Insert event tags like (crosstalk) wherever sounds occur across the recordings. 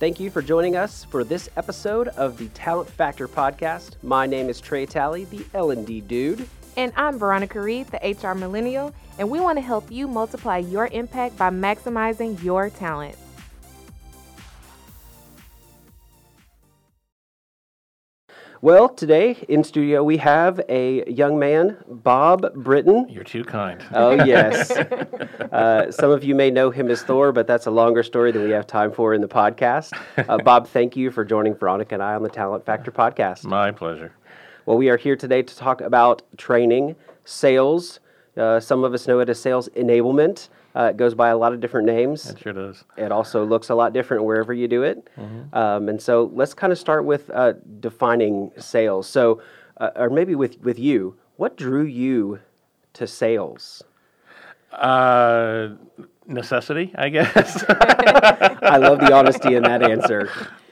Thank you for joining us for this episode of the Talent Factor podcast. My name is Trey Talley, the L&D dude. And I'm Veronica Reed, the HR Millennial, and we want to help you multiply your impact by maximizing your talent. Well, today in studio we have a young man, Bob Britton. You're too kind. Oh, (laughs) yes. uh, some of you may know him as Thor, but that's a longer story than we have time for in the podcast. Uh, (laughs) Bob, thank you for joining Veronica and I on the Talent Factor podcast. My pleasure. Well, we are here today to talk about training, sales. Uh, some of us know it as sales enablement. Uh, it goes by a lot of different names. It sure does. It also looks a lot different wherever you do it. Mm-hmm. Um, and so let's kind of start with uh, defining sales. So, uh, or maybe with, with you, what drew you to sales? Uh, necessity, I guess. (laughs) I love the honesty in that answer.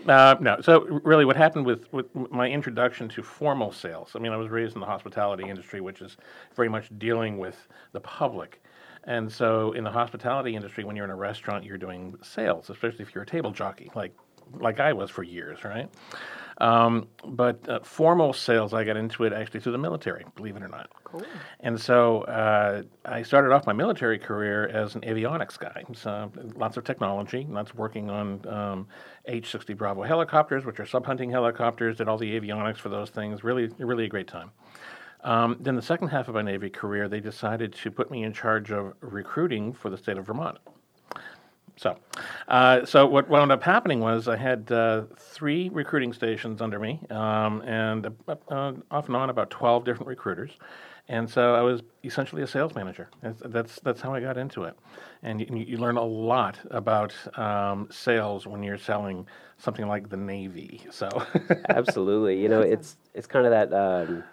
Uh, no. So really, what happened with, with my introduction to formal sales? I mean, I was raised in the hospitality industry, which is very much dealing with the public. And so, in the hospitality industry, when you're in a restaurant, you're doing sales, especially if you're a table jockey, like like I was for years, right? Um, but uh, formal sales, I got into it actually through the military, believe it or not. Cool. And so uh, I started off my military career as an avionics guy. So lots of technology, lots working on um, H-60 Bravo helicopters, which are sub-hunting helicopters. Did all the avionics for those things. Really, really a great time. Um, then the second half of my Navy career, they decided to put me in charge of recruiting for the state of Vermont. So, uh, so what wound up happening was I had uh, three recruiting stations under me, um, and uh, uh off and on about twelve different recruiters, and so I was essentially a sales manager. That's that's, that's how I got into it, and you, you learn a lot about um, sales when you're selling something like the Navy. So, (laughs) absolutely, you know, it's it's kind of that. Um,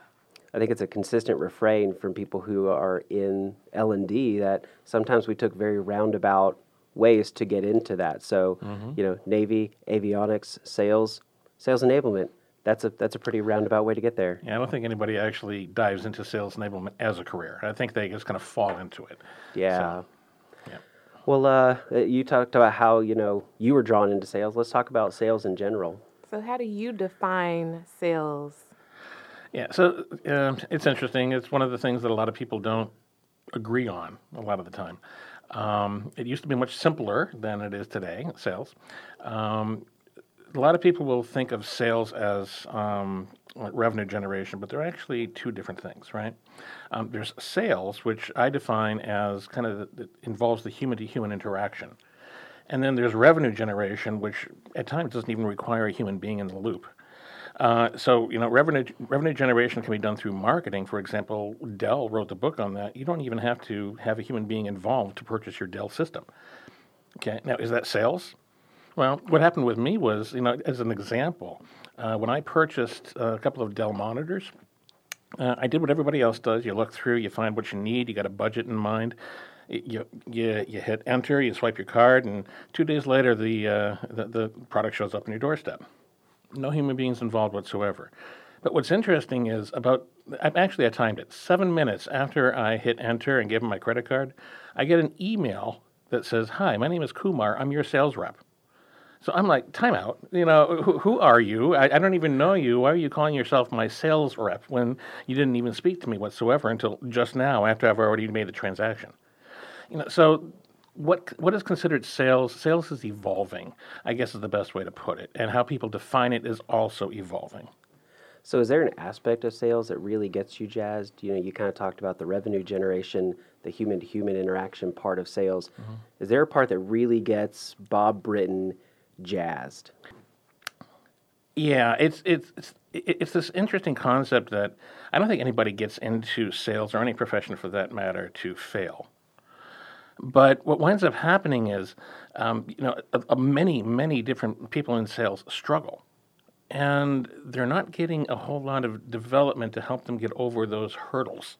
I think it's a consistent refrain from people who are in L and D that sometimes we took very roundabout ways to get into that. So, mm-hmm. you know, Navy, avionics, sales, sales enablement. That's a that's a pretty roundabout way to get there. Yeah, I don't think anybody actually dives into sales enablement as a career. I think they just kind of fall into it. Yeah. So, yeah. Well, uh, you talked about how you know you were drawn into sales. Let's talk about sales in general. So, how do you define sales? Yeah, so uh, it's interesting. It's one of the things that a lot of people don't agree on a lot of the time. Um, it used to be much simpler than it is today, sales. Um, a lot of people will think of sales as um, revenue generation, but they're actually two different things, right? Um, there's sales, which I define as kind of the, involves the human to human interaction. And then there's revenue generation, which at times doesn't even require a human being in the loop. Uh, so you know, revenue revenue generation can be done through marketing. For example, Dell wrote the book on that. You don't even have to have a human being involved to purchase your Dell system. Okay, now is that sales? Well, what happened with me was, you know, as an example, uh, when I purchased a couple of Dell monitors, uh, I did what everybody else does. You look through, you find what you need, you got a budget in mind. You, you, you hit enter, you swipe your card, and two days later, the, uh, the, the product shows up on your doorstep no human beings involved whatsoever. But what's interesting is about, actually, I timed it. Seven minutes after I hit enter and give him my credit card, I get an email that says, Hi, my name is Kumar. I'm your sales rep. So I'm like, timeout. You know, who, who are you? I, I, don't even know you. Why are you calling yourself my sales rep when you didn't even speak to me whatsoever until just now after I've already made the transaction? You know, so what what is considered sales? Sales is evolving, I guess is the best way to put it, and how people define it is also evolving. So, is there an aspect of sales that really gets you jazzed? You know, you kind of talked about the revenue generation, the human to human interaction part of sales. Mm-hmm. Is there a part that really gets Bob Britton jazzed? Yeah, it's it's it's it's this interesting concept that I don't think anybody gets into sales or any profession for that matter to fail. But what winds up happening is, um, you know, a, a many, many different people in sales struggle. And they're not getting a whole lot of development to help them get over those hurdles.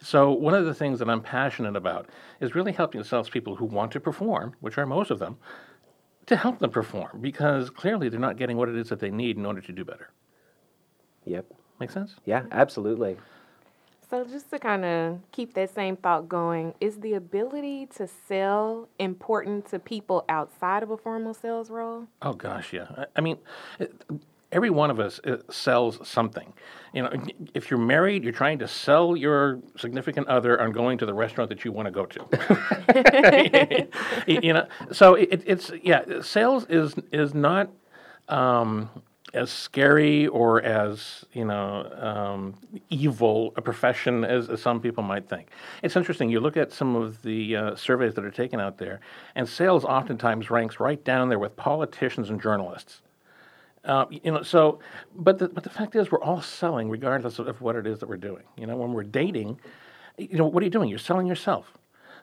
So, one of the things that I'm passionate about is really helping salespeople who want to perform, which are most of them, to help them perform because clearly they're not getting what it is that they need in order to do better. Yep. Make sense? Yeah, absolutely. So, just to kind of keep that same thought going, is the ability to sell important to people outside of a formal sales role? Oh gosh, yeah. I, I mean, it, every one of us uh, sells something. You know, if you're married, you're trying to sell your significant other on going to the restaurant that you want to go to. (laughs) (laughs) you know, so it, it's yeah, sales is is not. Um, as scary or as you know um, evil a profession as, as, some people might think. It's interesting. You look at some of the uh, surveys that are taken out there, and sales oftentimes ranks right down there with politicians and journalists. Uh, you know, so, but the, but the fact is, we're all selling regardless of, what it is that we're doing. You know, when we're dating, you know, what are you doing? You're selling yourself.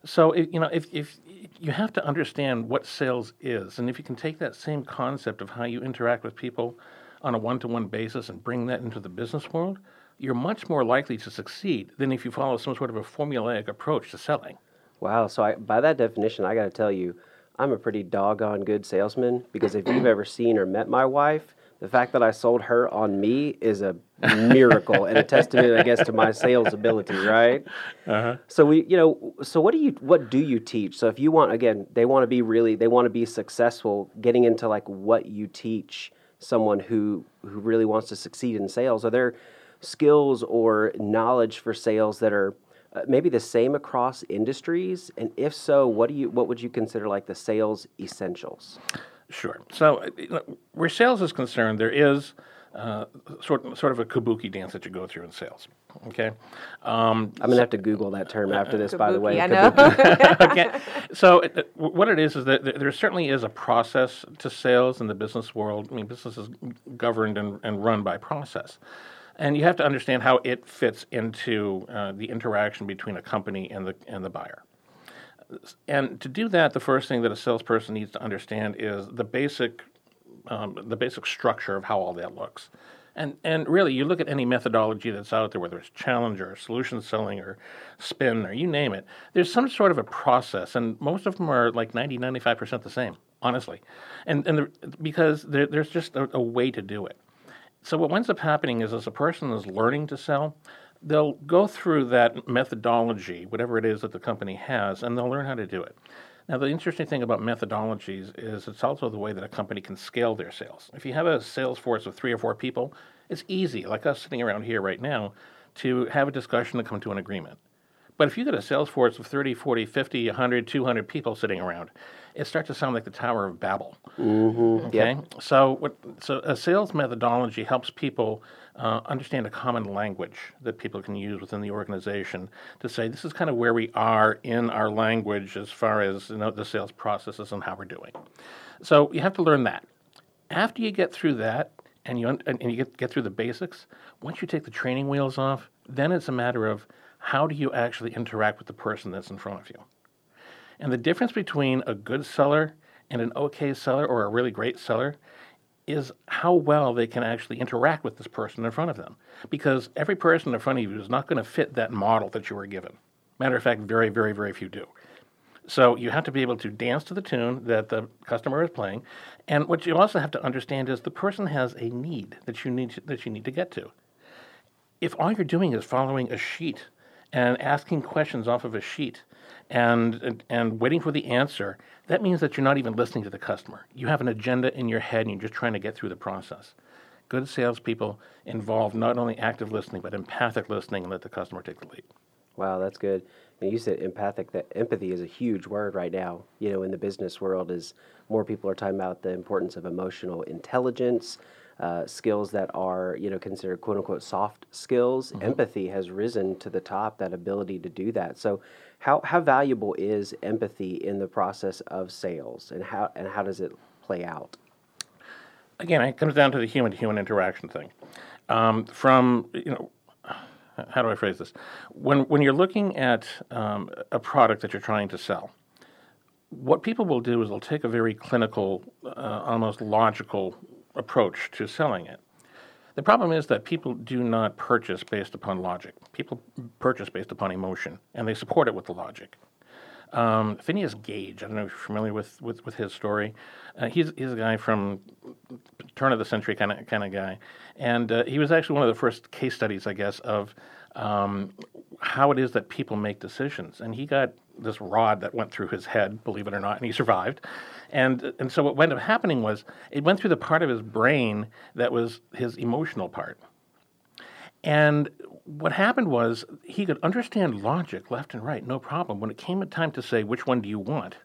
So, it, you know, if, if you have to understand what sales is, and if you can take that same concept of how you interact with people on a one to one basis and bring that into the business world, you're much more likely to succeed than if you follow some sort of a formulaic approach to selling. Wow. So, I, by that definition, I got to tell you, I'm a pretty doggone good salesman because if you've ever seen or met my wife, the fact that I sold her on me is a miracle and a testament, I guess, to my sales ability, right? Uh-huh. So we, you know, so what do you, what do you teach? So if you want, again, they want to be really, they want to be successful. Getting into like what you teach someone who who really wants to succeed in sales? Are there skills or knowledge for sales that are uh, maybe the same across industries? And if so, what do you what would you consider like the sales essentials? Sure. So, uh, where sales is concerned, there is uh, sort sort of a kabuki dance that you go through in sales. Okay, um, I'm gonna have to Google that term after this. Kabuki, by the way, I know. (laughs) okay, so it, what it is is that there certainly is a process to sales in the business world. I mean, business is governed and, and run by process. And you have to understand how it fits into uh, the interaction between a company and the and the buyer. And to do that, the first thing that a salesperson needs to understand is the basic um, the basic structure of how all that looks. And, and really, you look at any methodology that's out there, whether it's Challenger, or solution selling, or spin, or you name it, there's some sort of a process, and most of them are like 90, 95% the same, honestly. And, and the, because there, there's just a, a way to do it. So, what ends up happening is as a person is learning to sell, they'll go through that methodology, whatever it is that the company has, and they'll learn how to do it. Now, the interesting thing about methodologies is it's also the way that a company can scale their sales. If you have a sales force of three or four people, it's easy, like us sitting around here right now, to have a discussion and come to an agreement. But if you get a sales force of 30, 40, 50, 100, 200 people sitting around, it starts to sound like the Tower of Babel. Mm-hmm. Okay, yep. so what, so a sales methodology helps people uh, understand a common language that people can use within the organization to say this is kind of where we are in our language as far as you know, the sales processes and how we're doing. So you have to learn that. After you get through that and you un- and you get, get through the basics, once you take the training wheels off, then it's a matter of how do you actually interact with the person that's in front of you. And the difference between a good seller and an okay seller or a really great seller is how well they can actually interact with this person in front of them. Because every person in front of you is not going to fit that model that you were given. Matter of fact, very, very, very few do. So you have to be able to dance to the tune that the customer is playing, and what you also have to understand is the person has a need that you need to, that you need to get to. If all you're doing is following a sheet and asking questions off of a sheet and, and, and waiting for the answer, that means that you're not even listening to the customer. You have an agenda in your head and you're just trying to get through the process. Good salespeople involve not only active listening, but empathic listening and let the customer take the lead. Wow, that's good. You said empathic. That empathy is a huge word right now. You know, in the business world, is more people are talking about the importance of emotional intelligence, uh, skills that are you know considered quote unquote soft skills. Mm-hmm. Empathy has risen to the top. That ability to do that. So, how how valuable is empathy in the process of sales, and how and how does it play out? Again, it comes down to the human to human interaction thing. Um, from you know how do I phrase this? When when you're looking at um, a product that you're trying to sell, what people will do is they'll take a very clinical, uh, almost logical approach to selling it. The problem is that people do not purchase based upon logic. People purchase based upon emotion, and they support it with the logic. Um, Phineas Gage, I don't know if you're familiar with, with, with his story. Uh, he's, he's a guy from turn of the century kind of kind of guy, and uh, he was actually one of the first case studies, I guess, of um, how it is that people make decisions. And he got this rod that went through his head, believe it or not, and he survived. And and so what ended up happening was it went through the part of his brain that was his emotional part. And what happened was he could understand logic left and right, no problem. When it came a time to say which one do you want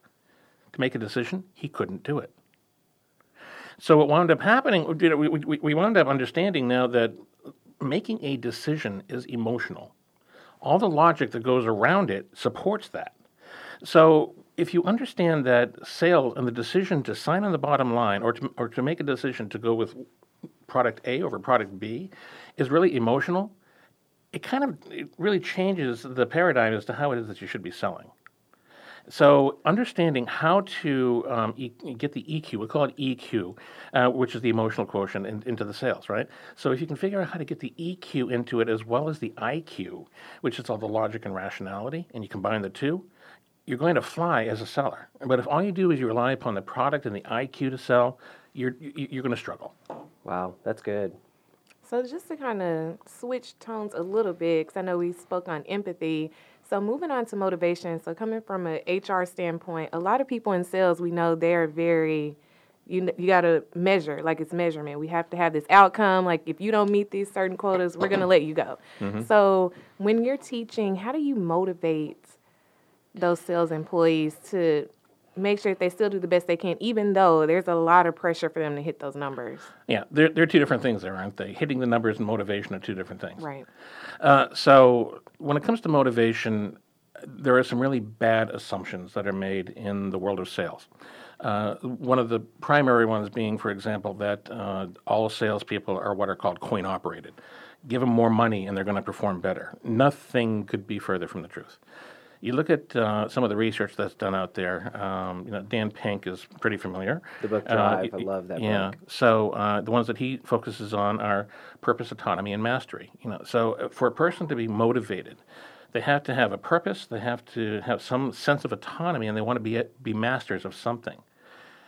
to make a decision, he couldn't do it. So what wound up happening, you know, we, we, we wound up understanding now that making a decision is emotional. All the logic that goes around it supports that. So if you understand that sales and the decision to sign on the bottom line or to, or to make a decision to go with product A over product B is really emotional, it kind of it really changes the paradigm as to how it is that you should be selling. So, understanding how to um, e- get the EQ, we call it EQ, uh, which is the emotional quotient, in, into the sales, right? So, if you can figure out how to get the EQ into it as well as the IQ, which is all the logic and rationality, and you combine the two, you're going to fly as a seller. But if all you do is you rely upon the product and the IQ to sell, you're, you're going to struggle. Wow, that's good. So just to kind of switch tones a little bit, because I know we spoke on empathy. So moving on to motivation. So coming from an HR standpoint, a lot of people in sales, we know they're very, you you got to measure, like it's measurement. We have to have this outcome. Like if you don't meet these certain quotas, we're gonna let you go. Mm-hmm. So when you're teaching, how do you motivate those sales employees to make sure that they still do the best they can, even though there's a lot of pressure for them to hit those numbers. Yeah, they're, they're two different things there, aren't they? Hitting the numbers and motivation are two different things. Right. Uh, so when it comes to motivation, there are some really bad assumptions that are made in the world of sales. Uh, one of the primary ones being, for example, that uh, all salespeople are what are called coin operated. Give them more money and they're going to perform better. Nothing could be further from the truth. You look at uh, some of the research that's done out there. Um, you know, Dan Pink is pretty familiar. The book Uh, Drive, I y- love that yeah. book. So uh, the ones that he focuses on are purpose, autonomy, and mastery. You know, so uh, for a person to be motivated, they have to have a purpose. They have to have some sense of autonomy, and they want to be be masters of something.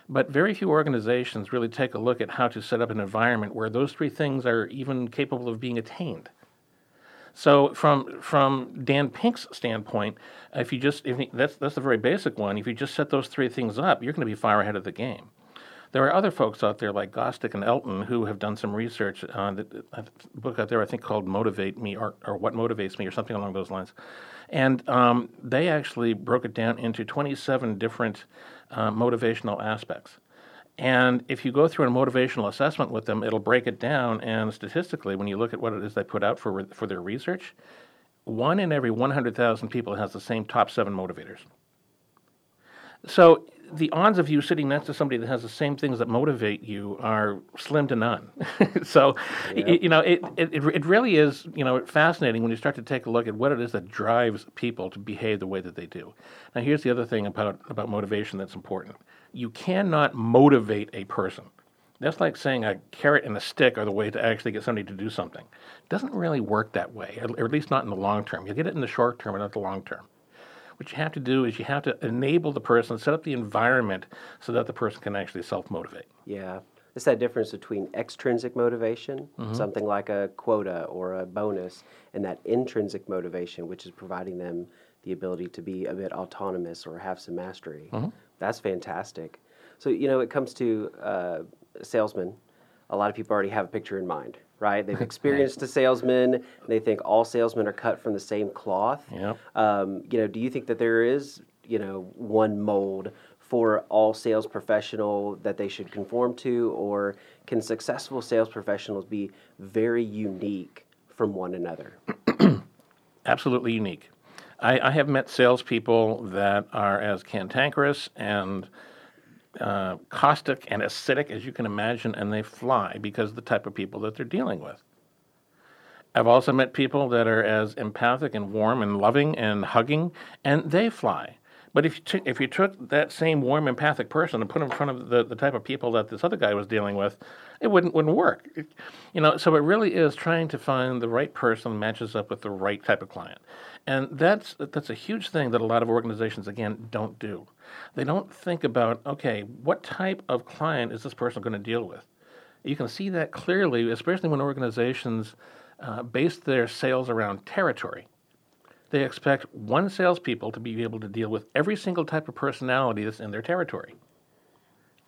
But very few organizations really take a look at how to set up an environment where those three things are even capable of being attained. So from from Dan Pink's standpoint, if you just if that's that's the very basic one. If you just set those three things up, you're going to be far ahead of the game. There are other folks out there like Gostick and Elton who have done some research on the, a book out there I think called "Motivate Me" or, or "What Motivates Me" or something along those lines, and um, they actually broke it down into 27 different uh, motivational aspects. And if you go through a motivational assessment with them, it'll break it down. And statistically, when you look at what it is they put out for for their research, one in every 100,000 people has the same top seven motivators. So the odds of you sitting next to somebody that has the same things that motivate you are slim to none. (laughs) so, y- you know, it, it, it it really is, you know, fascinating when you start to take a look at what it is that drives people to behave the way that they do. Now, here's the other thing about, about motivation that's important. You cannot motivate a person. That's like saying a carrot and a stick are the way to actually get somebody to do something. It doesn't really work that way, or at least not in the long term. You get it in the short term, but not the long term. What you have to do is you have to enable the person, set up the environment so that the person can actually self motivate. Yeah. It's that difference between extrinsic motivation, Mm-hmm. something like a quota or a bonus, and that intrinsic motivation, which is providing them the ability to be a bit autonomous or have some mastery. Mm-hmm. That's fantastic. So, you know, it comes to uh, salesmen, a lot of people already have a picture in mind, right? They've (laughs) experienced a salesman, they think all salesmen are cut from the same cloth. Yep. Um, you know, do you think that there is, you know, one mold for all sales professional that they should conform to, or can successful sales professionals be very unique from one another? (clears throat) Absolutely unique. I, I have met salespeople that are as cantankerous and uh, caustic and acidic as you can imagine, and they fly because of the type of people that they're dealing with. I've also met people that are as empathic and warm and loving and hugging, and they fly. But if you, took if you took that same warm, empathic person and put in front of the, the type of people that this other guy was dealing with, it wouldn't wouldn't work. It- you know, so it really is trying to find the right person matches up with the right type of client, and that's that's a huge thing that a lot of organizations again don't do. They don't think about okay, what type of client is this person going to deal with? You can see that clearly, especially when organizations uh, base their sales around territory. They expect one salespeople to be able to deal with every single type of personality that's in their territory.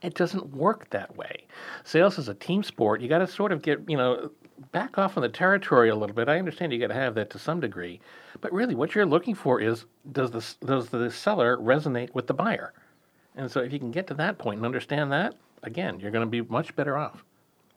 It doesn't work that way. Sales is a team sport. You got to sort of get, you know, back off on the territory a little bit. I understand you got to have that to some degree, but really, what you're looking for is does the does the seller resonate with the buyer? And so, if you can get to that point and understand that, again, you're going to be much better off.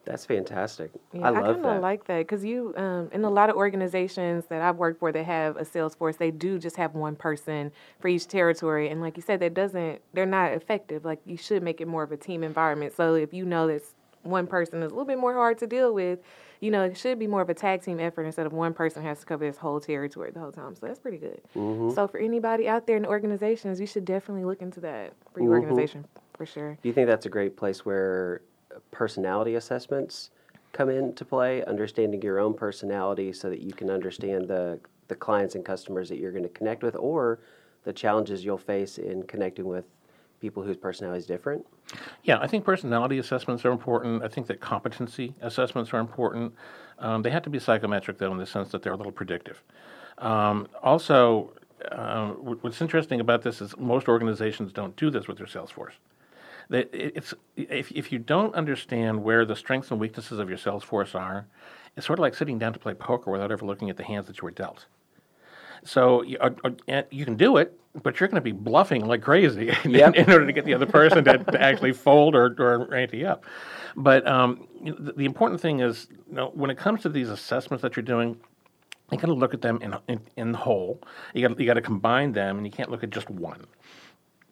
That's fantastic. Yeah, I love kind that. of like that because you, um, in a lot of organizations that I've worked for that have a sales force, they do just have one person for each territory, and like you said, that doesn't, they're not effective. Like you should make it more of a team environment. So if you know this one person is a little bit more hard to deal with, you know, it should be more of a tag team effort instead of one person has to cover this whole territory the whole time. So that's pretty good. Mm-hmm. So for anybody out there in organizations, you should definitely look into that for your Mhm. organization for sure. Do you think that's a great place where personality assessments come into play? Understanding your own personality so that you can understand the, the clients and customers that you're going to connect with or the challenges you'll face in connecting with people whose personality is different? Yeah, I think personality assessments are important. I think that competency assessments are important. Um, they have to be psychometric, though, in the sense that they're a little predictive. Um, also, uh, what's interesting about this is most organizations don't do this with their sales force. It's if, if you don't understand where the strengths and weaknesses of your sales force are, it's sort of like sitting down to play poker without ever looking at the hands that you were dealt. So you, uh, uh, you can do it, but you're going to be bluffing like crazy (laughs) in, Yep. in order to get the other person to, to actually fold or, or ante up. But um, the, the important thing is, you know, when it comes to these assessments that you're doing, you got to look at them in, in, in whole. You got you got to combine them, and you can't look at just one.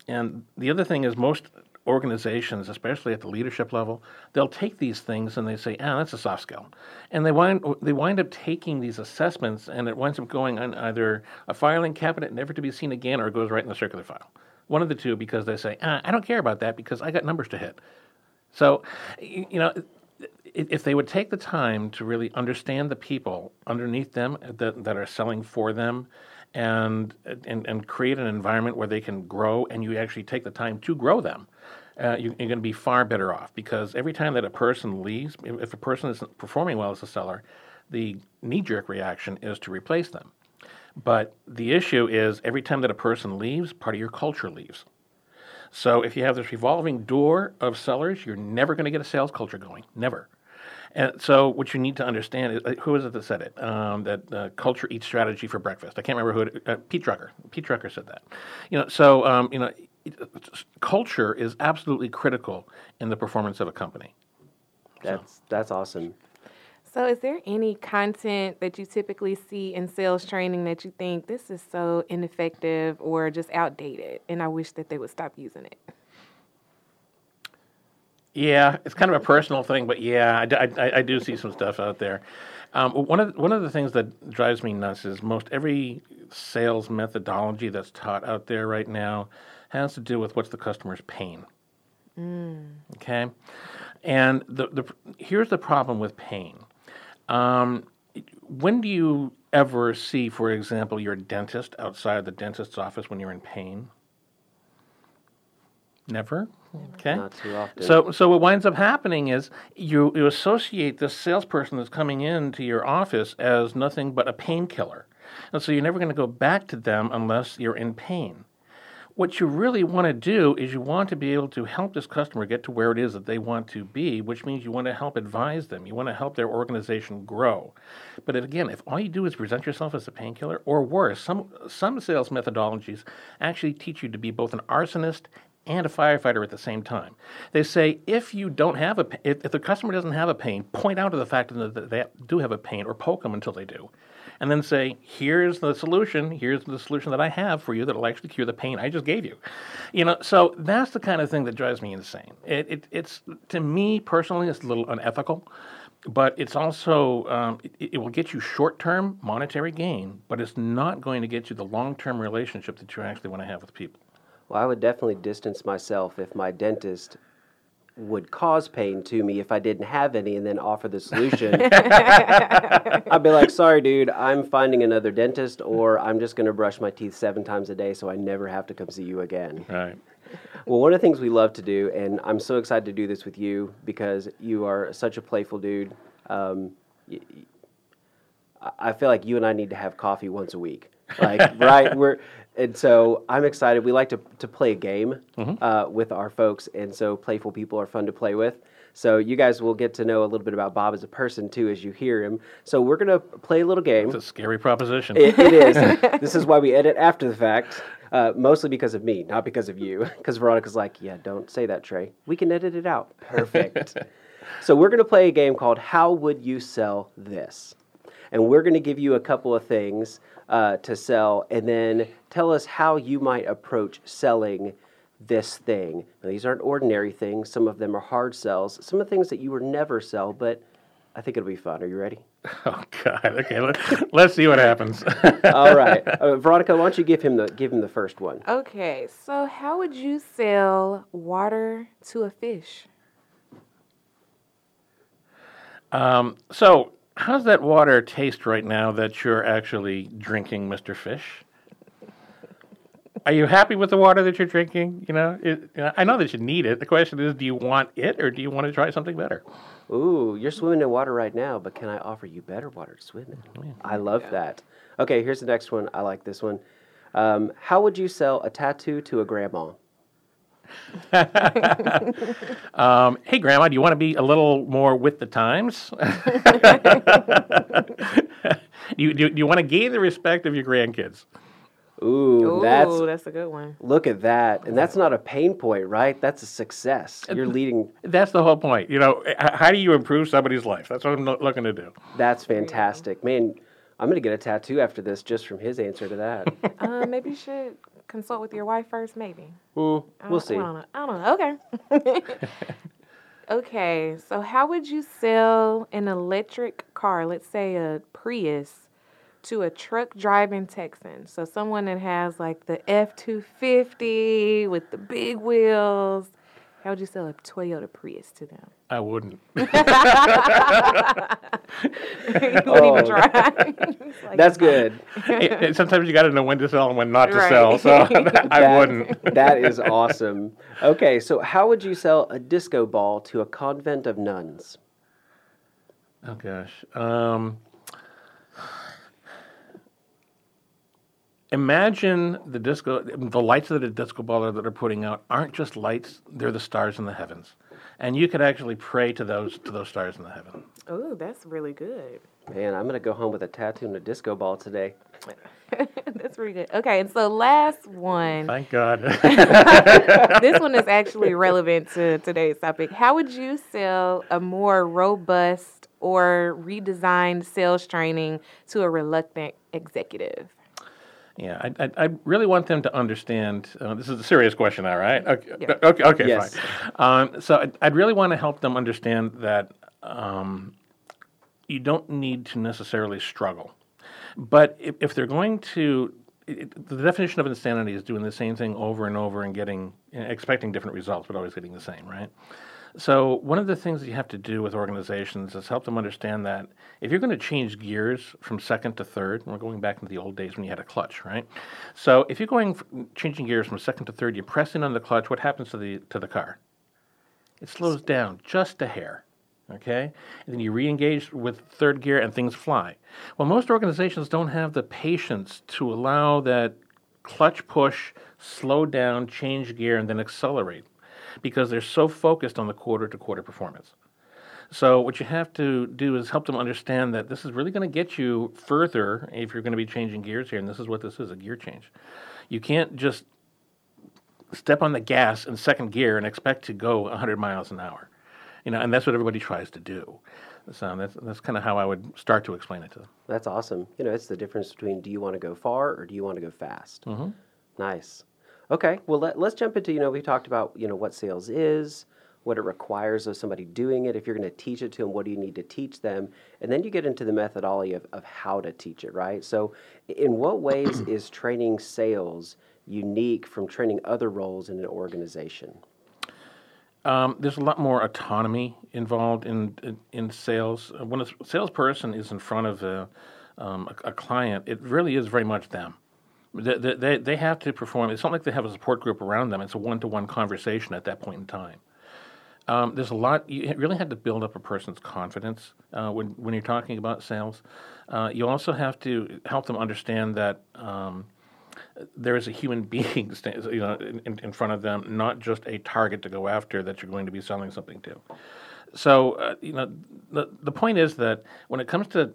And the other thing is, most organizations, especially at the leadership level, they'll take these things and they say, "Ah, that's a soft skill," and they wind they wind up taking these assessments, and it winds up going on either a filing cabinet never to be seen again, or it goes right in the circular file. One of the two, because they say, ah, "I don't care about that because I got numbers to hit." So, you know, if they would take the time to really understand the people underneath them that, that are selling for them and, and, and create an environment where they can grow and you actually take the time to grow them, uh, you, you're going to be far better off because every time that a person leaves, if a person isn't performing well as a seller, the knee jerk reaction is to replace them. But the issue is every time that a person leaves, part of your culture leaves. So if you have this revolving door of sellers, you're never going to get a sales culture going. Never. And so what you need to understand is uh, who is it that said it? Um, that uh, culture eats strategy for breakfast. I can't remember who. It, uh, Pete Drucker. Pete Drucker said that. You know. So um, you know, culture is absolutely critical in the performance of a company. That's that's awesome. So, is there any content that you typically see in sales training that you think this is so ineffective or just outdated, and I wish that they would stop using it? Yeah, it's kind of a personal thing, but yeah, I I do see some stuff out there. Um, one of the, one of the things that drives me nuts is most every sales methodology that's taught out there right now has to do with what's the customer's pain. Okay, and the, the here's the problem with pain. Um, when do you ever see, for example, your dentist outside the dentist's office when you're in pain? Never. Okay. Not too often. So, so what winds up happening is you, you associate this salesperson that's coming into your office as nothing but a painkiller. And so you're never going to go back to them unless you're in pain. What you really want to do is you want to be able to help this customer get to where it is that they want to be, which means you want to help advise them. You want to help their organization grow. But if, again, if all you do is present yourself as a painkiller, or worse, some, some sales methodologies actually teach you to be both an arsonist and a firefighter at the same time. They say if you don't have a, if, if the customer doesn't have a pain, point out to the fact that they do have a pain, or poke them until they do, and then say, "Here's the solution. Here's the solution that I have for you that'll actually cure the pain I just gave you." You know, so that's the kind of thing that drives me insane. It, it it's to me personally, it's a little unethical. But it's also um, it, it will get you short-term monetary gain, but it's not going to get you the long-term relationship that you actually want to have with people. Well, I would definitely distance myself if my dentist would cause pain to me if I didn't have any and then offer the solution. (laughs) I'd be like, sorry, dude, I'm finding another dentist, or I'm just going to brush my teeth seven times a day so I never have to come see you again. Right. Well, one of the things we love to do, and I'm so excited to do this with you because you are such a playful dude. Um, y- y- I- I feel like you and I need to have coffee once a week. Like, (laughs) right? We're and so I'm excited. We like to to play a game uh, with our folks, and so playful people are fun to play with. So you guys will get to know a little bit about Bob as a person too as you hear him. So we're gonna play a little game. It's a scary proposition. It, it is. (laughs) this is why we edit after the fact, uh, mostly because of me, not because of you. Because Veronica's like, yeah, don't say that, Trey. We can edit it out. Perfect. (laughs) so we're going to play a game called How Would You Sell This? And we're going to give you a couple of things uh, to sell and then tell us how you might approach selling this thing. Now, these aren't ordinary things. Some of them are hard sells. Some of the things that you would never sell, but I think it'll be fun. Are you ready? (laughs) oh God. Okay. Let, let's see what happens. (laughs) All right, uh, Veronica, why don't you give him the give him the first one? Okay, so how would you sell water to a fish? um, so, how's that water taste right now that you're actually drinking, Mr. Fish? Are you happy with the water that you're drinking? You know, it, you know, I know that you need it. The question is, do you want it or do you want to try something better? Ooh, you're swimming in water right now, but can I offer you better water to swim in? I love that. Okay, here's the next one. I like this one. Um, how would you sell a tattoo to a grandma? (laughs) Um, hey, Grandma, do you want to be a little more with the times? (laughs) do, you, do, you- do you want to gain the respect of your grandkids? Ooh, Ooh, that's that's a good one. look at that, and that's not a pain point, right? That's a success. You're leading. That's the whole point. You know, how do you improve somebody's life? That's what I'm looking to do. That's fantastic, man. I'm gonna get a tattoo after this just from his answer to that. (laughs) Uh, maybe you should consult with your wife first, maybe. Mm, we'll don't- see. I don't know. I don't know. Okay. (laughs) okay. So, how would you sell an electric car, let's say a Prius, to a truck driving Texan? So, someone that has like the F 250 with the big wheels. How would you sell a Toyota Prius to them? I wouldn't. (laughs) you wouldn't Oh. even try. (laughs) Like, That's good. It- it- sometimes you got to know when to sell and when not to Right. sell. So (laughs) I That- wouldn't. that is awesome. Okay, so how would you sell a disco ball to a convent of nuns? Oh gosh. Um, imagine the disco, the lights that a disco ball that are putting out aren't just lights; they're the stars in the heavens, and you could actually pray to those to those stars in the heaven. Oh, that's really good. Man, I'm gonna go home with a tattoo and a disco ball today. (laughs) that's really good. Okay, and so last one. Thank God. (laughs) this one is (laughs) actually relevant to today's topic. How would you sell a more robust or redesigned sales training to a reluctant executive? Yeah, I, I, I really want them to understand. Uh, this is a serious question all right? Okay, Yeah. okay, okay Yes. fine. Um, so I'd, I'd really want to help them understand that um, you don't need to necessarily struggle. But if, if they're going to, it, the definition of insanity is doing the same thing over and over and getting, expecting different results, but always getting the same, right? So one of the things that you have to do with organizations is help them understand that if you're going to change gears from second to third, and we're going back into the old days when you had a clutch, right? So if you're going changing gears from second to third, you press in on the clutch. What happens to the to the car? It slows down just a hair. Okay, and then you re-engage with third gear, and things fly. Well, most organizations don't have the patience to allow that clutch push, slow down, change gear, and then accelerate because they're so focused on the quarter to quarter performance. So, what you have to do is help them understand that this is really going to get you further if you're going to be changing gears here, and this is what this is a gear change. You can't just step on the gas in second gear and expect to go 100 miles an hour. You know, and that's what everybody tries to do. So that's that's kind of how I would start to explain it to them. That's awesome. You know, it's the difference between do you want to go far or do you want to go fast. Mm-hmm. Nice. Okay, well let, let's jump into you know we talked about you know what sales is, what it requires of somebody doing it. If you're going to teach it to them, what do you need to teach them? And then you get into the methodology of, of how to teach it, right? So, in what ways (clears throat) is training sales unique from training other roles in an organization? Um, there's a lot more autonomy involved in in, in sales. When a salesperson is in front of a, um, a, a client, it really is very much them. They, they- they, have to perform. It's not like they have a support group around them. It's a one-to-one conversation at that point in time. Um, there's a lot. You really had to build up a person's confidence uh, when when you're talking about sales. Uh, you also have to help them understand that um, there is a human (laughs) being, you know, in, in, front of them, not just a target to go after that you're going to be selling something to. So, uh, you know, the the point is that when it comes to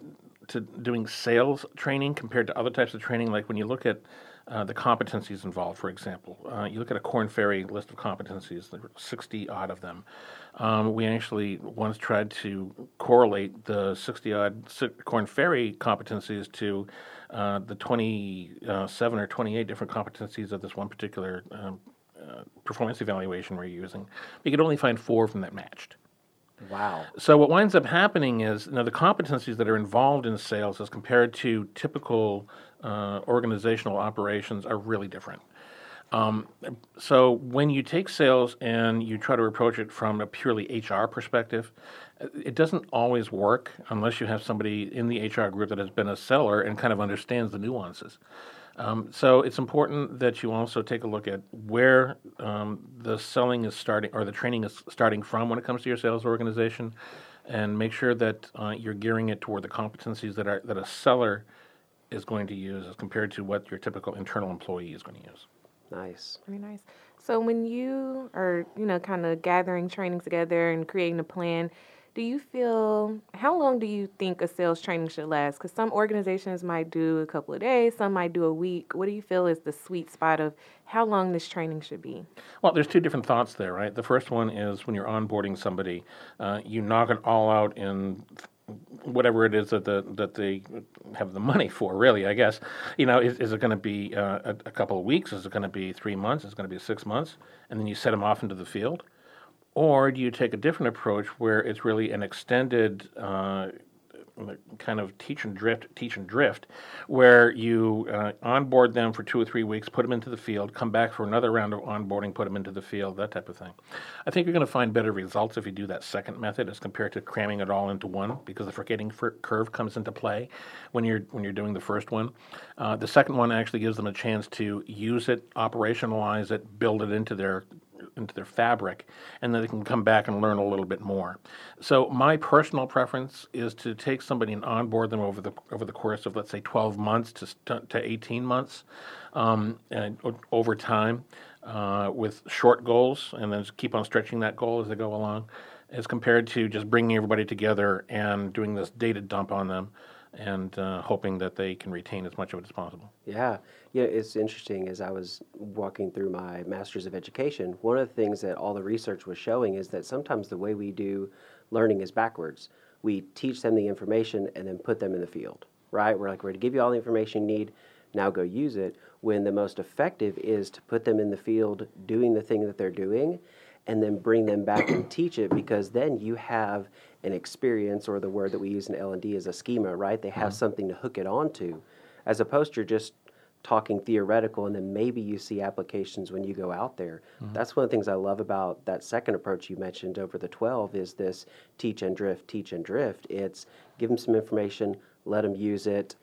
to doing sales training compared to other types of training, like when you look at uh, the competencies involved, for example. Uh, you look at a Korn Ferry list of competencies, there were 60 odd of them. Um, we actually once tried to correlate the 60 odd Korn Ferry competencies to uh, the 27 or 28 different competencies of this one particular um, uh, performance evaluation we're using. We could only find four of them that matched. Wow. So what winds up happening is, you the competencies that are involved in sales as compared to typical uh, organizational operations are really different. Um, so when you take sales and you try to approach it from a purely HR perspective, uh, it doesn't always work unless you have somebody in the HR group that has been a seller and kind of understands the nuances. Um, so it's important that you also take a look at where um, the selling is starting or the training is starting from when it comes to your sales organization, and make sure that uh, you're gearing it toward the competencies that are that a seller is going to use as compared to what your typical internal employee is going to use. Nice. Very nice. So when you are, you know, kind of gathering training together and creating a plan, do you feel how long do you think a sales training should last? Because some organizations might do a couple of days, some might do a week. What do you feel is the sweet spot of how long this training should be? Well, there's two different thoughts there, right? The first one is when you're onboarding somebody, uh, you knock it all out in whatever it is that the that they have the money (laughs) for. Really, I guess you know is, is it going to be uh, a, a, couple of weeks? Is it going to be three months? Is it going to be six months? And then you set them off into the field, or do you take a different approach where it's really an extended uh, kind of teach and drift, teach and drift, where you uh, onboard them for two or three weeks, put them into the field, come back for another round of onboarding, put them into the field, that type of thing. I think you're going to find better results if you do that second method as compared to cramming it all into one, because the forgetting curve comes into play when you're when you're doing the first one. Uh, the second one actually gives them a chance to use it, operationalize it, build it into their into their fabric, and then they can come back and learn a little bit more. So my personal preference is to take somebody and onboard them over the over the course of let's say 12 months to to 18 months, um, and over time, uh, with short goals, and then keep on stretching that goal as they go along, as compared to just bringing everybody together and doing this data dump on them and uh, hoping that they can retain as much of it as possible. Yeah, yeah. It's interesting as I was walking through my Masters of Education. One of the things that all the research was showing is that sometimes the way we do learning is backwards. We teach them the information and then put them in the field. Right? We're like, we're going to give you all the information you need. Now go use it. When the most effective is to put them in the field doing the thing that they're doing, and then bring them back and teach it because then you have an experience or the word that we use in L&D is a schema, right? They have mm-hmm. something to hook it onto as opposed to just talking theoretical and then maybe you see applications when you go out there. Mm-hmm. That's one of the things I love about that second approach you mentioned over the 12 is this teach and drift, teach and drift. It's give them some information, let them use it,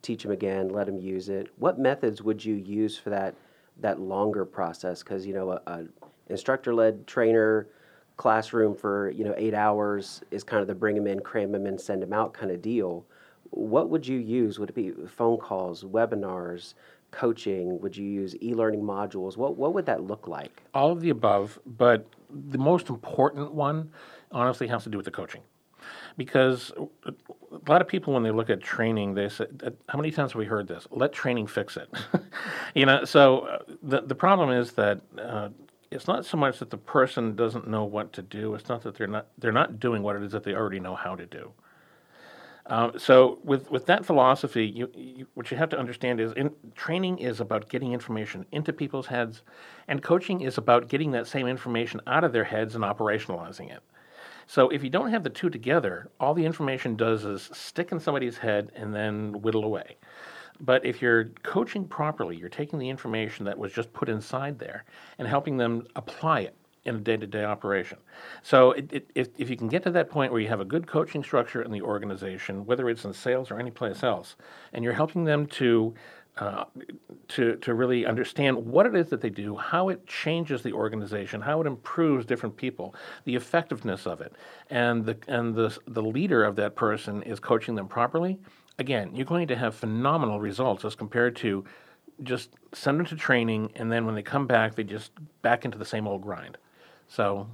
teach them again, let them use it. What methods would you use for that that longer process cuz you know a, a instructor led trainer classroom for you know eight hours is kind of the bring them in, cram them in, send them out kind of deal. What would you use? Would it be phone calls, webinars, coaching? Would you use e-learning modules? What what would that look like? All of the above, but the most important one, honestly, has to do with the coaching, because a lot of people when they look at training, they say, "How many times have we heard this? Let training fix it." (laughs) you know, so uh, the the problem is that. Uh, it's not so much that the person doesn't know what to do. It's not that they're not they're not doing what it is that they already know how to do. Um, so with with that philosophy, you, you, what you have to understand is in, training is about getting information into people's heads, and coaching is about getting that same information out of their heads and operationalizing it. So if you don't have the two together, all the information does is stick in somebody's head and then whittle away. But if you're coaching properly, you're taking the information that was just put inside there and helping them apply it in a day-to-day operation. So it, it, if, if you can get to that point where you have a good coaching structure in the organization, whether it's in sales or any place else, and you're helping them to uh, to, to really understand what it is that they do, how it changes the organization, how it improves different people, the effectiveness of it, and the and the the leader of that person is coaching them properly. Again, you're going to have phenomenal results as compared to just send them to training and then when they come back, they just back into the same old grind. So,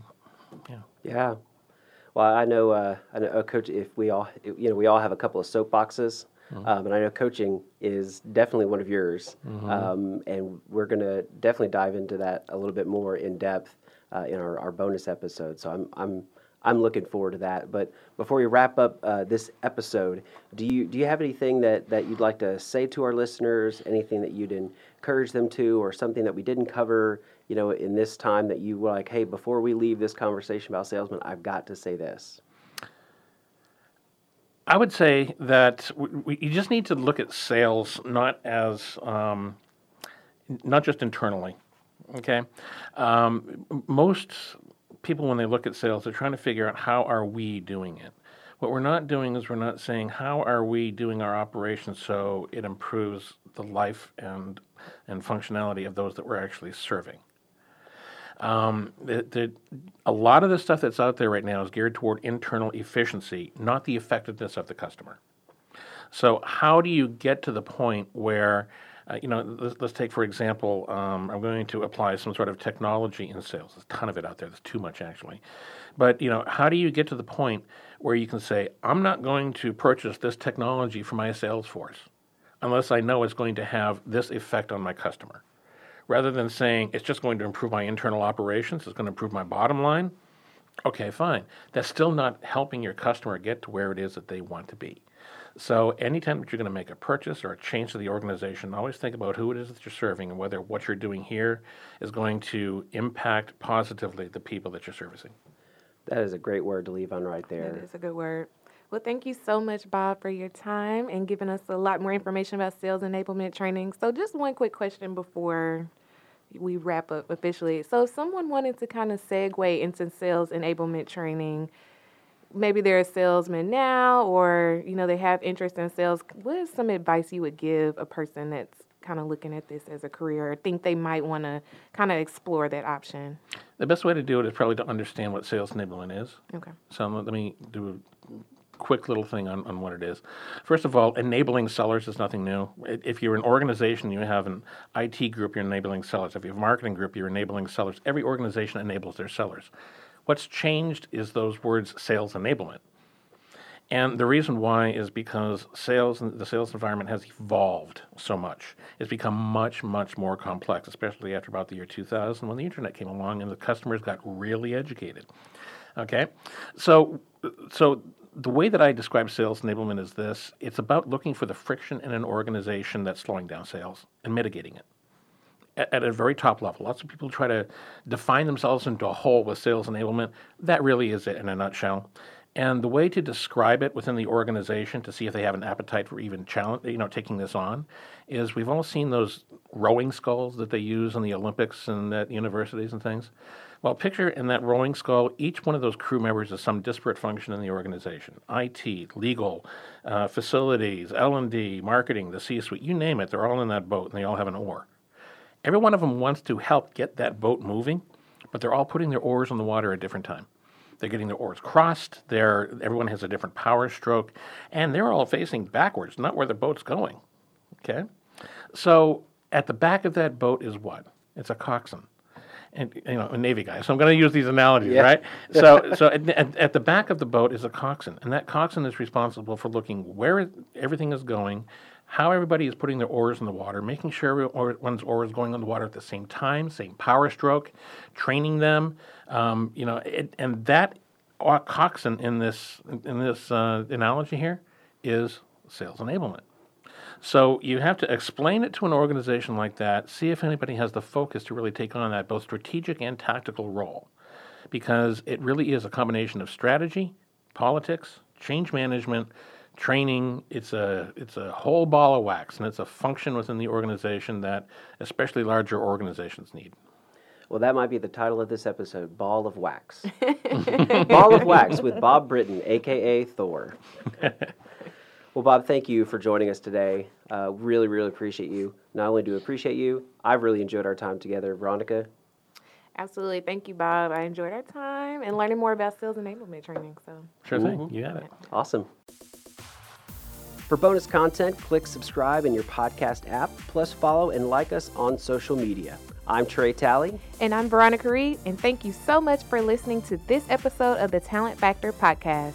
yeah. Yeah. Well, I know, uh, I know, uh, coach. If we all, you know, we all have a couple of soapboxes, um, and I know coaching is definitely one of yours. Um, and we're going to definitely dive into that a little bit more in depth uh, in our, our bonus episode. So I'm, I'm, I'm looking forward to that. But before we wrap up uh, this episode, do you do you have anything that, that you'd like to say to our listeners? Anything that you'd encourage them to, or something that we didn't cover? You know, in this time that you were like, hey, before we leave this conversation about salesmen, I've got to say this. I would say that we, we, you just need to look at sales not as um, not just internally. Okay, um, most people when they look at sales, they're trying to figure out how are we doing it. What we're not doing is we're not saying how are we doing our operation so it improves the life and and functionality of those that we're actually serving. Um, the, the, a lot of the stuff that's out there right now is geared toward internal efficiency, not the effectiveness of the customer. So, how do you get to the point where, uh, you know, let's, let's take for example, um, I'm going to apply some sort of technology in sales. There's a ton of it out there. There's too much actually, but you know, how do you get to the point where you can say, I'm not going to purchase this technology for my sales force unless I know it's going to have this effect on my customer rather than saying it's just going to improve my internal operations, it's going to improve my bottom line. Okay, fine. That's still not helping your customer get to where it is that they want to be. So, anytime that you're going to make a purchase or a change to the organization, always think about who it is that you're serving and whether what you're doing here is going to impact positively the people that you're servicing. That is a great word to leave on right there. That is a good word. Well, thank you so much, Bob, for your time and giving us a lot more information about sales enablement training. So, just one quick question before we wrap up officially. So, if someone wanted to kind of segue into sales enablement training, maybe they're a salesman now, or you know they have interest in sales. What is some advice you would give a person that's kind of looking at this as a career, or think they might want to kind of explore that option? The best way to do it is probably to understand what sales enablement is. Okay. So let me do a quick little thing on, on what it is. First of all, enabling sellers is nothing new. If you're an organization, you have an IT group, you're enabling sellers. If you have a marketing group, you're enabling sellers. Every organization enables their sellers. What's changed is those words sales enablement. And the reason why is because sales the sales environment has evolved so much. It's become much, much more complex, especially after about the year 2000 when the internet came along and the customers got really educated. Okay, so so the way that I describe sales enablement is this: it's about looking for the friction in an organization that's slowing down sales and mitigating it at, at a very top level. Lots of people try to define themselves into a hole with sales enablement. That really is it in a nutshell. And the way to describe it within the organization to see if they have an appetite for even challenge, you know, taking this on, is we've all seen those rowing sculls that they use in the Olympics and at universities and things. Well, picture in that rowing scull, each one of those crew members is some disparate function in the organization: IT, legal, uh, facilities, L and D, marketing, the C-suite. You name it, they're all in that boat, and they all have an oar. Every one of them wants to help get that boat moving, but they're all putting their oars on the water at a different time. They're getting their oars crossed. They're, everyone has a different power stroke, and they're all facing backwards, not where the boat's going. Okay, so at the back of that boat is what? It's a coxswain, and you know a navy guy. So I'm going to use these analogies, Yeah. right? (laughs) So, so at, at, at the back of the boat is a coxswain, and that coxswain is responsible for looking where everything is going, how everybody is putting their oars in the water, making sure everyone's oar is going on the water at the same time, same power stroke, training them, um, you know, it, and that coxswain in this in this uh, analogy here is sales enablement. So you have to explain it to an organization like that, see if anybody has the focus to really take on that both strategic and tactical role. Because it really is a combination of strategy, politics, change management, training. It's a it's a whole ball of wax and it's a function within the organization that especially larger organizations need. Well, that might be the title of this episode Ball of Wax. (laughs) Ball of Wax with Bob Britton, aka Thor. (laughs) Well, Bob, thank you for joining us today. Uh, really, really appreciate you. Not only do appreciate you, I've really enjoyed our time together. Veronica, Absolutely. Thank you, Bob. I enjoyed our time and learning more about sales enablement training. So, Sure thing. You got it. awesome. For bonus content, click subscribe in your podcast app, plus follow and like us on social media. I'm Trey Talley. and I'm Veronica Reed, and thank you so much for listening to this episode of the Talent Factor podcast.